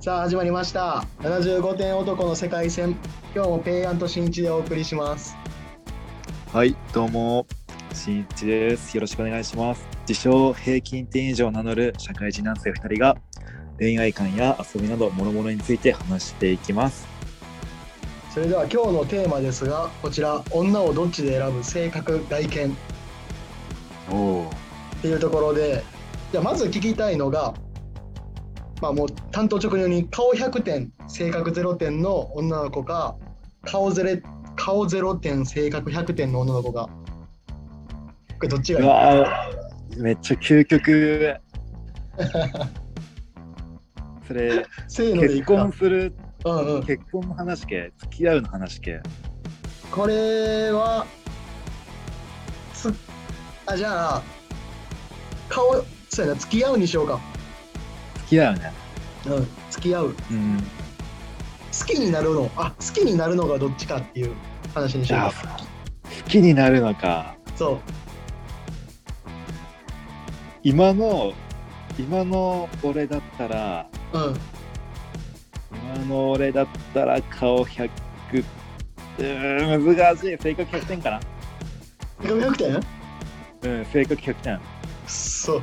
さあ始まりました75点男の世界戦今日もペイアント新一でお送りしますはい、どうも、しんいちです。よろしくお願いします。自称平均点以上を名乗る社会人男性2人が恋愛観や遊びなど諸々について話していきます。それでは今日のテーマですがこちら女をどっちで選ぶ性格外見っおお。ていうところでじゃあまず聞きたいのがまあもう担当直入に顔100点性格0点の女の子か顔ゼレ顔0点性格100点の女の子が。これどっちがういいめっちゃ究極。それ、せーのでい結婚する、うんうん。結婚の話系、付き合うの話系？これはつあじゃあ顔そうやな付き合うにしようか。付き合うね。うん付き合う。うん。好きになるのあ好きになるのがどっちかっていう話にしよう。か好き。になるのか。そう。今の、今の俺だったら、うん。今の俺だったら顔100うーん難しい。性格100点かな。100点？うん性格100点。そう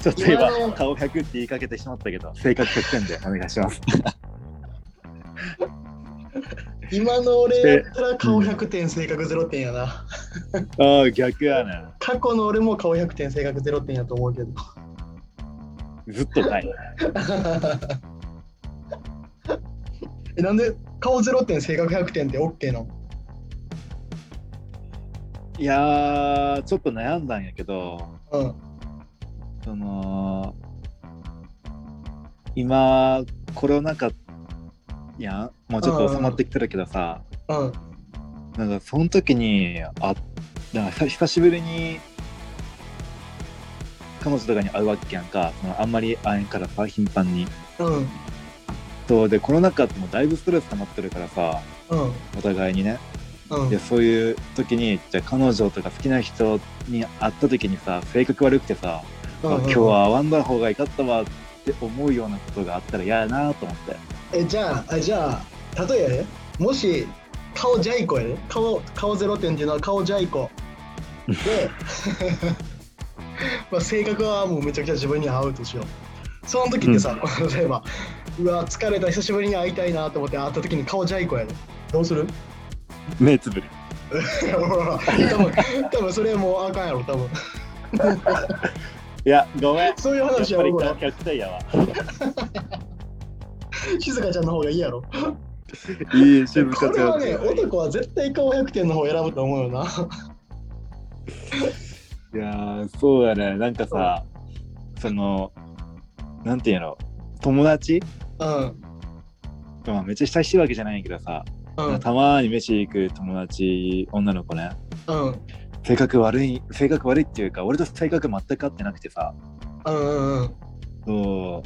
ちょっと今顔100って言いかけてしまったけど。性格100点でお願いします。今の俺やったら顔100点性格0点やな。ああ逆やね過去の俺も顔100点性格0点やと思うけど。ずっとない。えなんで顔0点性格100点って OK なの？いやーちょっと悩んだんやけど。うんその今コロナ禍やんもうちょっと収まってきてるけどさ、うん。なんかその時にあなんか久しぶりに彼女とかに会うわけやんか。そのあんまり会えんからさ頻繁に。うん。そうでコロナ禍ってもうだいぶストレス溜まってるからさうん。お互いにね。うん。でそういう時にじゃあ彼女とか好きな人に会った時にさ性格悪くてさ、今日は会わんだ方がいかったわって思うようなことがあったら嫌やなと思って。えじゃああじゃあ例え。やでもし顔ジャイコやで。顔顔ゼロ点っていうのは顔ジャイコ。で まあ性格はもうめちゃくちゃ自分に合うとしよう。その時ってさ、例えばうわ疲れた久しぶりに会いたいなと思って会った時に顔ジャイコやで。どうする？目つぶる。多分多分それもうあかんやろ多分いやごめん。そういうやっぱり話やろこれ100点やわ。静香ちゃんの方がいいやろ。いい静こ香ちゃん。れはね男は絶対顔100点の方を選ぶと思うよな。いやーそうやね。なんかさそのなんていうの？友達、うん。まあ、めっちゃ親しいわけじゃないけどさ、うん。たまに飯行く友達女の子ね。うん性格悪い性格悪いっていうか俺と性格全く合ってなくてさ。うんうんうん。そ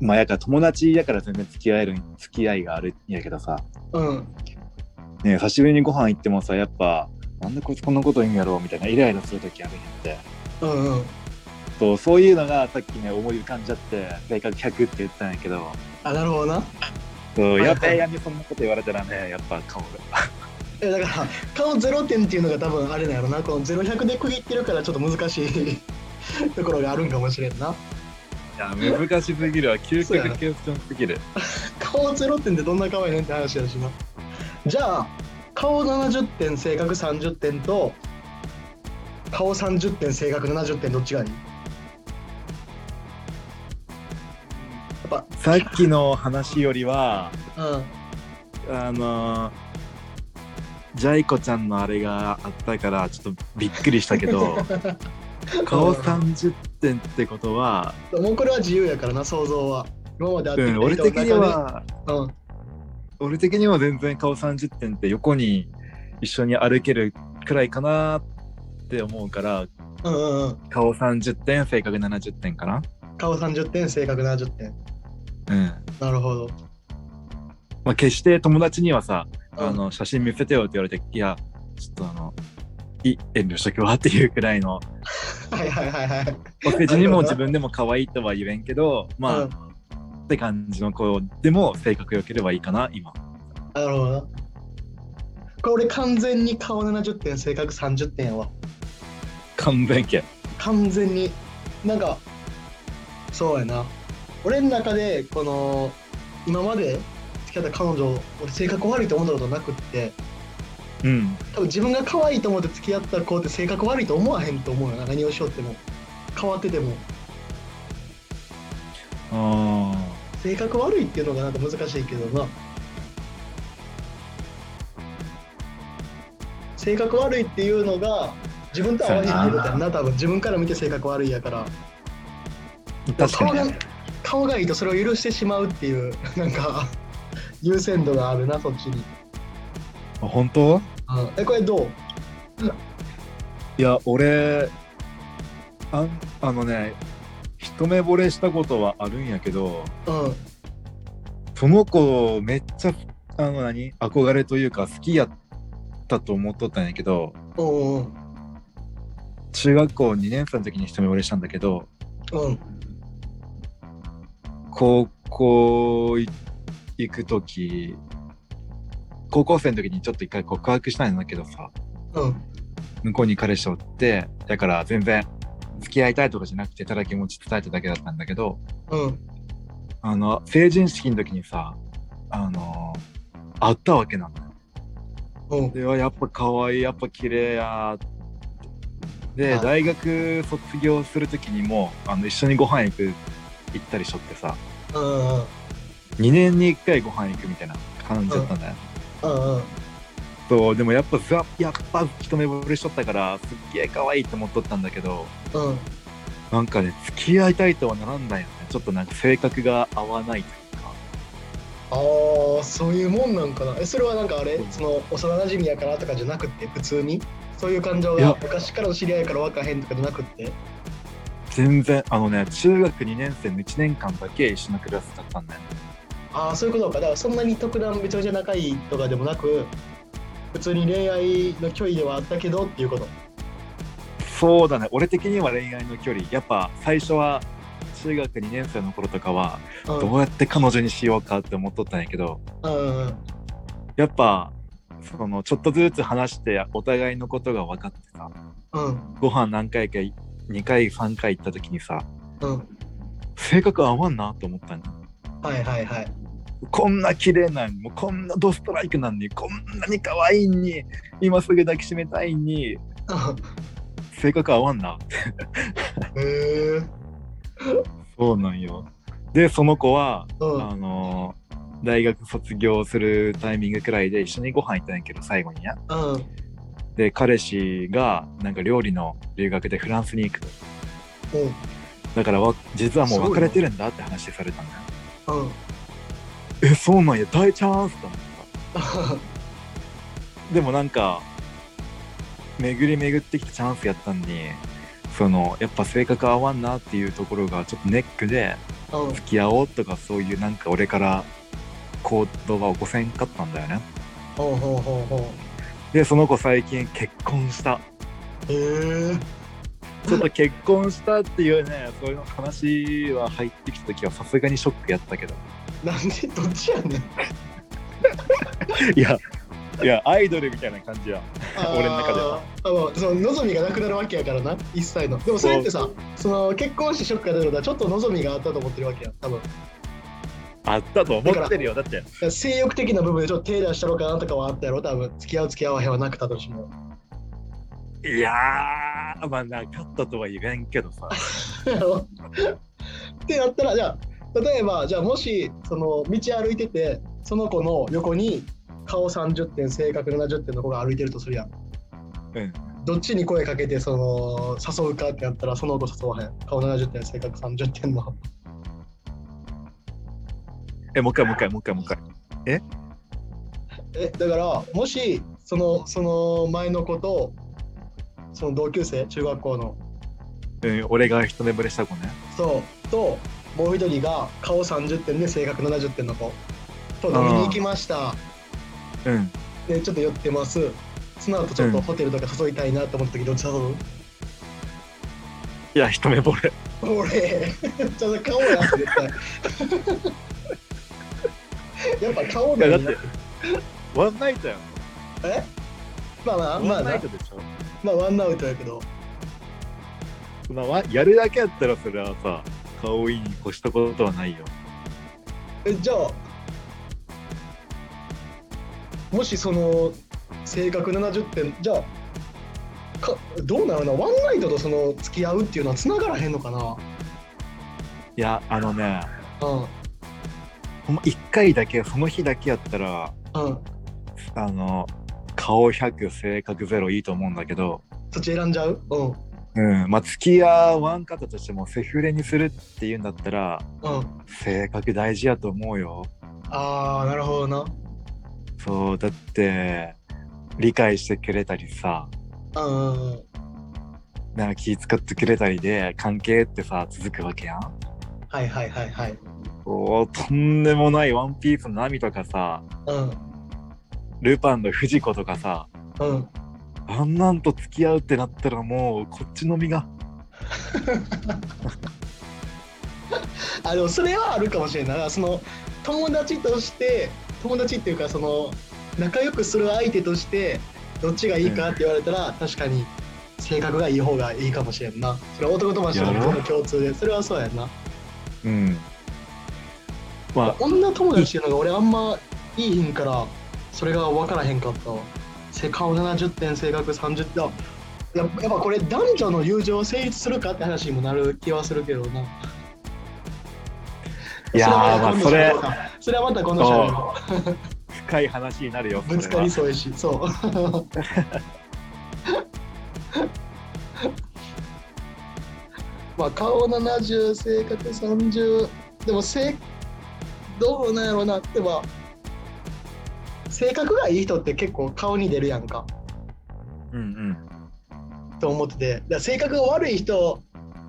う。まあやから友達やから全然付き合える付き合いがあるんやけどさ。うん。ね久しぶりにご飯行ってもさやっぱなんでこいつこんなこと言うんやろうみたいなイライラする時あるんやって。うんうん。そうそういうのがさっきね思い浮かんじゃって性格100って言ったんやけど。あなるほどな。そうはいやっぱやにそんなこと言われたらねやっぱ顔がえだから顔0点っていうのが多分あれなんやろな。この0100で区切ってるからちょっと難しい ところがあるんかもしれんな。いや難しすぎるわ。究極クエスチョンすぎる。顔0点ってどんな顔やねんって話やしな。じゃあ顔70点性格30点と顔30点性格70点どっちがいい？やっさっきの話よりはぱあのジャイコちゃんのあれがあったからちょっとびっくりしたけど 顔30点ってことは、うんもうこれは自由やからな想像は。今まで会ってうん、俺的にはうん。俺的には全然顔30点って横に一緒に歩けるくらいかなって思うからうんうんうん。顔30点性格70点かな。顔30点性格70点。うん。なるほど。まあ決して友達にはさうんあの写真見せてよって言われていやちょっとあのい遠慮しとくわっていうくらいのはいはいはいはいお世辞にも自分でも可愛いとは言えんけどまあ、うんって感じの子でも性格良ければいいかな今なるほどな。これ俺完全に顔70点、性格30点やわ。完全系完全に。なんか、そうやな。俺の中で、この、今まで付き合った彼女、俺性格悪いと思ったことなくって、うん多分自分が可愛いと思って付き合った子って性格悪いと思わへんと思うよな。何をしようっても。変わってても。あ性格悪いっていうのがなんか難しいけどな。性格悪いっていうのが自分と合わへんってことな多分自分から見て性格悪いやからー確かに顔がね顔がいいとそれを許してしまうっていうなんか優先度があるなそっちに、あ本当？うん、えこれどう？いや俺あんあのね一目惚れしたことはあるんやけどうん。その子めっちゃあの何？憧れというか好きやったと思っとったんやけど中学校2年生の時に一目惚れしたんだけどうん。高校い行く時高校生の時にちょっと一回告白したんだけどさうん。向こうに彼氏おってだから全然付き合いたいとかじゃなくてただ気持ち伝えただけだったんだけどうん。あの成人式の時にさあの会ったわけなのうん。ではやっぱ可愛いやっぱ綺麗や。ではい。大学卒業する時にもあの一緒にご飯行く行ったりしとってさ2年に1回ご飯行くみたいな感じだったんだよ、うんうん。そうでもやっぱさやっぱ一目惚れしとったからすっげえ可愛いって思っとったんだけどうん。なんかね付き合いたいとはならんだよね。ちょっとなんか性格が合わないというか。ああそういうもんなんかな。えそれはなんかあれ？う。んその幼馴染やからとかじゃなくて普通に？そういう感情が昔からの知り合いから分かへんとかじゃなくって？全然あのね中学2年生の1年間だけ一緒のクラスだったんだよああそういうことか。だからそんなに特段めちゃめちゃ仲いいとかでもなく普通に恋愛の距離ではあったけどっていうこと。そうだね。俺的には恋愛の距離やっぱ最初は中学2年生の頃とかはうん。どうやって彼女にしようかって思っとったんやけどうんうん。やっぱそのちょっとずつ話してお互いのことが分かってさうん。ご飯何回か2回3回行った時にさうん。性格合わんなと思ったんはいはいはい。こんな綺麗なんにもうこんなドストライクなんにこんなに可愛いに今すぐ抱きしめたいに 性格合わんな。へえそうなんよ。でその子はうん。あの大学卒業するタイミングくらいで一緒にご飯行ったんやけど最後にねうん。で彼氏がなんか料理の留学でフランスに行く。とうん。だからわ実はもう別れてるんだって話されたんだようん。えそうなんや。大チャンスと思ったでもなんか巡り巡ってきたチャンスやったんにそのやっぱ性格合わんなっていうところがちょっとネックでうん。付き合おうとかそういうなんか俺から行動が起こせんかったんだよね。ほうほうほうほでその子最近結婚した。うへえちょっと結婚したっていうねそういう話は入ってきた時はさすがにショックやったけど。なんでどっちやねん。いやいやアイドルみたいな感じや。俺の中では。あのその望みがなくなるわけやからな一切の。でもそれってさその結婚してショックが出るのはちょっと望みがあったと思ってるわけや多分。あったと思ってるよだって。性欲的な部分でちょっと手出したろうかなとかはあったやろ多分。付き合う付き合わへんはなくたとしてもいやーまあなかったとは言えんけどさ。ってなったらじゃあ例えばじゃあもしその道歩いててその子の横に顔30点性格70点の子が歩いてるとするやん。うん。どっちに声かけてその誘うかってなったらその子誘わへん。顔70点性格30点の。えもう一回もう一回もう一回もう一回。えだからもしそのその前の子とその同級生中学校の。うん俺が一目惚れした子ね。そう。ともう一人が顔30点で性格70点の子。と飲みに行きました。うん。でちょっと寄ってます。その後ちょっとうん。ホテルとか誘いたいなと思った時どっち誘う、いや一目惚れ。俺、ちょっと顔やん、絶対。やっぱ顔だよいやだってワンナイトやん。まあまあ、まあな。ワンナイト、でしょまあワンアウトやけど。まあわやるだけやったらそれはさ顔いいに越したことはないよえ、じゃあ、もしその、性格70点、じゃあ、かどうなるな、ワンナイトとその付き合うっていうのは繋がらへんのかな？いやあのねうん、ほんま1回だけその日だけやったらうん。あの顔100性格0いいと思うんだけどそっち選んじゃう？うん。うんまあ付き合わんかったとしてもセフレにするっていうんだったらうん。性格大事やと思うよああ、なるほどな。そうだって理解してくれたりさうん。なんか気遣ってくれたりで関係ってさ続くわけやんはいはいはいはい。おーとんでもないワンピースのナミとかさうん。ルパンの藤子とかさうん。あんなんと付き合うってなったらもうこっちの身が。あでもそれはあるかもしれないな。その友達として友達っていうかその仲良くする相手としてどっちがいいかって言われたら、確かに性格がいい方がいいかもしれんな。それは男友達との共通でそれはそうやんな。うん。まあ。女友達っていうのが俺あんまいいんからそれが分からへんかったわ。せ顔70点性格30点。あやっぱこれ男女の友情成立するかって話にもなる気はするけどな。いやーまあそれそれはまた今度しゃべろう。深い話になるよ ぶつかりそうやし、そう。まあ顔70、性格30、でも性、どうなんやろうな。ってば、性格がいい人って結構顔に出るやんか。うんうんと思ってて、だから性格が悪い人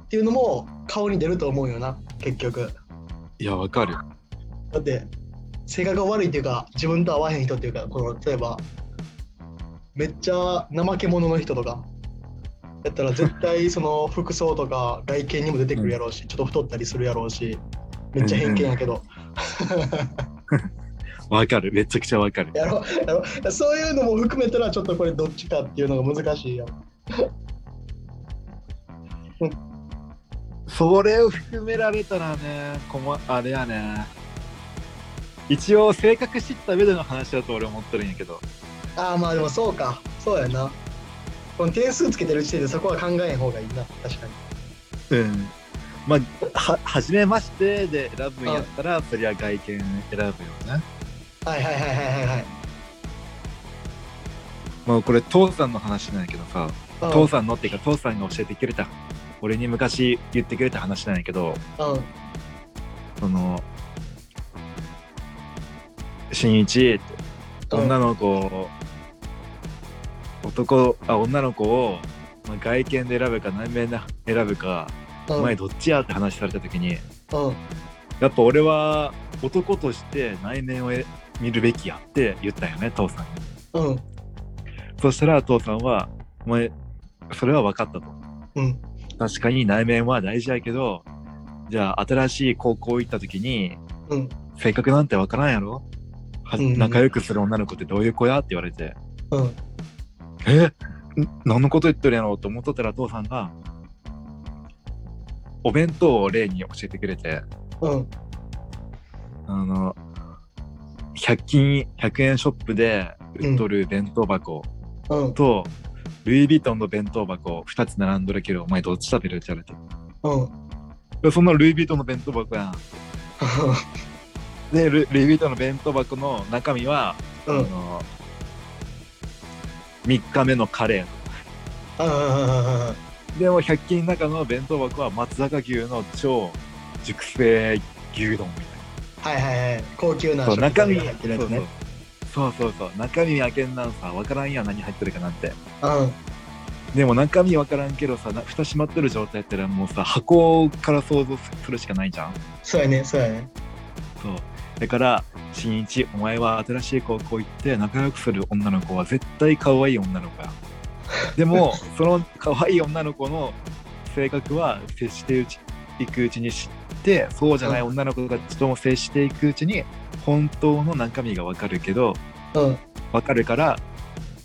っていうのも顔に出ると思うよな、結局。いやわかる。だって性格が悪いっていうか自分と合わへん人っていうかこの例えばめっちゃ怠け者の人とかやったら絶対 その服装とか外見にも出てくるやろうし、ちょっと太ったりするやろうしめっちゃ偏見やけど、わかる。めちゃくちゃわかる。やろやろそういうのも含めたらちょっとこれどっちかっていうのが難しいやん それを含められたらねこまあれやね。一応性格知った上での話だと俺思ってるんやけど。ああまあでもそうか。そうやな。この点数つけてる時点でそこは考えん方がいいな。確かに。うん。まあは初めましてで選ぶんやったらそりゃ外見選ぶよねはいはいはいはいはいはい。まあこれ父さんの話なんやけどさ。うん。父さんのっていうか父さんが教えてくれた俺に昔言ってくれた話なんやけど。うん。その新一って女の子を男あ女の子を、まあ、外見で選ぶか内面で選ぶか、うん。お前どっちやって話された時に。うん。やっぱ俺は男として内面をえ見るべきやって言ったよね父さんに。うん。そしたら父さんはお前それは分かったと。うん。確かに内面は大事やけどじゃあ新しい高校行った時にうん。性格なんて分からんやろ？はうん。うん仲良くする女の子ってどういう子やって言われて。うん。え？ん何のこと言ってるんやろうと思っとったら父さんがお弁当を例に教えてくれて。うん。あの100均100円ショップで売っとる弁当箱うん。と、ルイ・ヴィトンの弁当箱2つ並んどるけどお前どっち食べるって言われて。うん。でそんなルイ・ヴィトンの弁当箱やん。でルルイ・ヴィトンの弁当箱の中身は、うん。あの3日目のカレーうん。でも100均の中の弁当箱は松坂牛の超熟成牛丼みたいはいはいはい。高級ななそう中身。が入ってるやつね。そうそうそう。中身開けんなんさ分からんやん何入ってるかなんて。うん。でも中身分からんけどさな蓋閉まってる状態やったらもうさ箱から想像するしかないじゃん。そうやねそうやね。そう。だから新一お前は新しい高校行って仲良くする女の子は絶対可愛い女の子や。でもその可愛い女の子の性格は接してうちいくうちに知ってそうじゃない女の子たちとも接していくうちに本当の中身が分かるけどうん。分かるから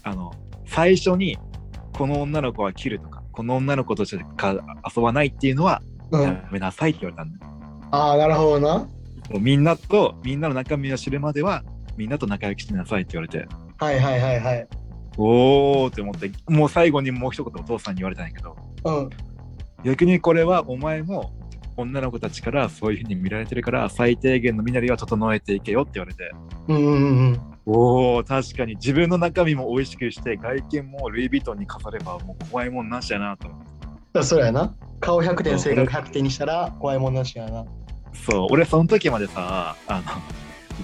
あの最初にこの女の子は切るとかこの女の子としか遊ばないっていうのはうん。やめなさいって言われたんだよ、ああ、なるほどな。もうみんなとみんなの中身を知るまではみんなと仲良くしなさいって言われてはいはいはいはい。おーって思ってもう最後にもう一言お父さんに言われたんやけどうん。逆にこれはお前も女の子たちからそういうふうに見られてるから最低限の身なりは整えていけよって言われてうんうんうん。おお確かに自分の中身も美味しくして外見もルイ・ヴィトンに飾ればもう怖いもんなしやなと思ってだそうやな。顔100点、性格100点にしたら怖いもんなしやな。そう俺その時までさあの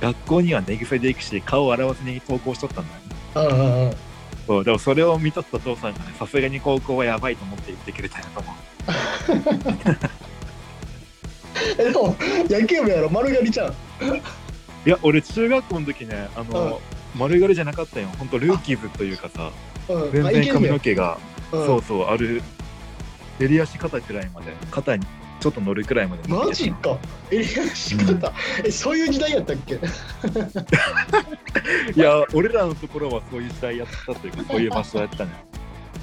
学校には寝癖で行くし顔を洗わずに登校しとったんだよねうんうんうん。そうでもそれを見とった父さんがねさすがに高校はやばいと思って言ってくれたんやと思う え、でも、野球部やろ、丸刈りちゃん。いや俺中学校の時ねあの、丸刈りじゃなかったよ。ほんとルーキーズというかさうん。全然髪の毛がうん。そうそうある襟足肩くらいまで肩にちょっと乗るくらいまでマジか。襟足方、え、そういう時代やったっけ？いや俺らのところはそういう時代やったというかそういう場所やったね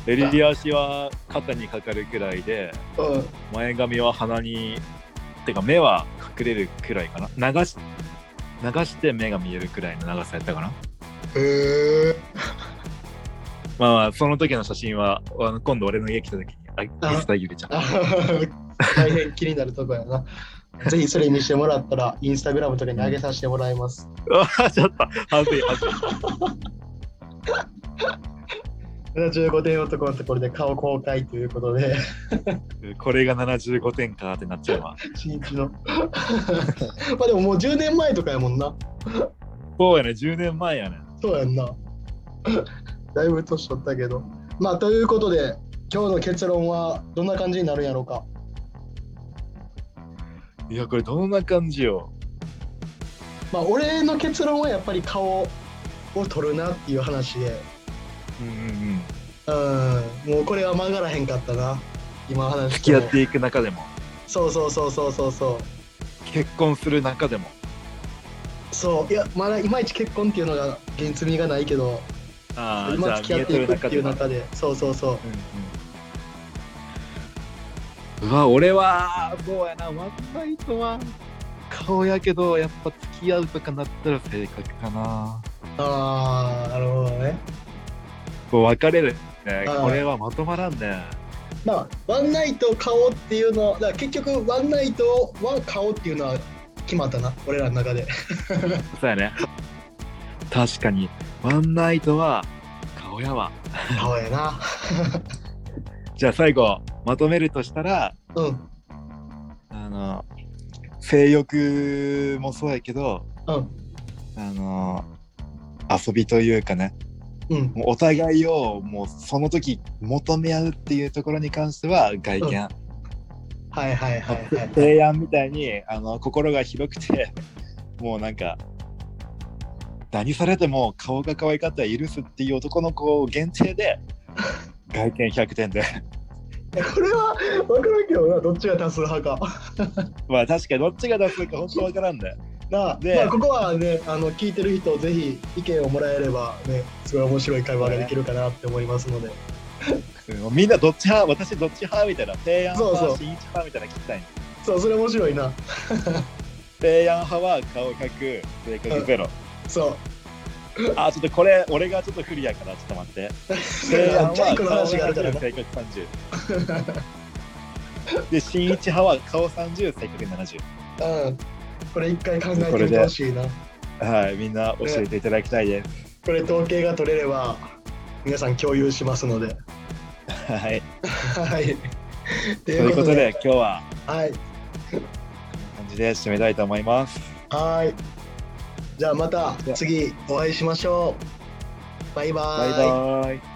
襟足は肩にかかるくらいでうん。前髪は鼻にてか目は隠れるくらいかな？流し流して目が見えるくらいの長さやったかな？へえ。まあまあその時の写真はあの今度俺の家来た時にあ見せてあげるじゃんあ大変気になるとこやな。ぜひそれ見してもらったら、インスタグラムとかに上げさせてもらいます。あちょっと恥ずい恥ずい75点男のところで顔公開ということで、これが75点かってなっちゃうわ。新一の。まあでももう10年前とかやもんな。そうやね、10年前やね。そうやんな。だいぶ年取ったけど。まあということで、今日の結論はどんな感じになるんやろうか。いや、これどんな感じよ。まあ俺の結論はやっぱり顔を取るなっていう話で、うんうんうん。うん、もうこれは曲がらへんかったな。今話付き合っていく中でも、そうそうそうそうそうそう。結婚する中でも。そういやまだいまいち結婚っていうのが現実味がないけどあ今付き合っていくっていう中でそうそうそううんうん、うわ、俺は、どうやな、ワンナイトは顔やけど、やっぱ付き合うとかなったら性格かな。ああなるほどねこう分かれるね。これはまとまらんね。まあワンナイト顔っていうのは結局ワンナイトは顔っていうのは決まったな俺らの中で そうやね。確かに、ワンナイトは顔やわ。顔やな じゃあ最後、まとめるとしたら、うんあの、性欲もそうやけど、うんあの、遊びというかね、うん。もうお互いをもうその時求め合うっていうところに関しては外見、はいはいはいはい提案みたいにあの心が広くて もうなんか何されても顔が可愛かったら許すっていう男の子限定で 外見100点で。これは分からんけどなどっちが多数派か。まあ確かにどっちが出すか本当わからんだよなあでまあここはねあの聞いてる人ぜひ意見をもらえればねすごい面白い会話ができるかなって思いますので。う んみんなどっち派？私どっち派みたいな。提案そう。そう派新一派みたいなの聞きたいのそうそれ面白いな。提案派は顔100性格ゼロ。そう。あちょっとこれ俺がちょっと不利やからちょっと待って。提案ジャイクのは顔話があるから70な性格30で新一派は顔30性格70うんこれ一回考えてみてほしいな。はいみんな教えていただきたいです。これ統計が取れれば皆さん共有しますので。はい。はい。とということで今日ははい。感じで締めたいと思います。はい。じゃあまた次お会いしましょう。バイババイバイ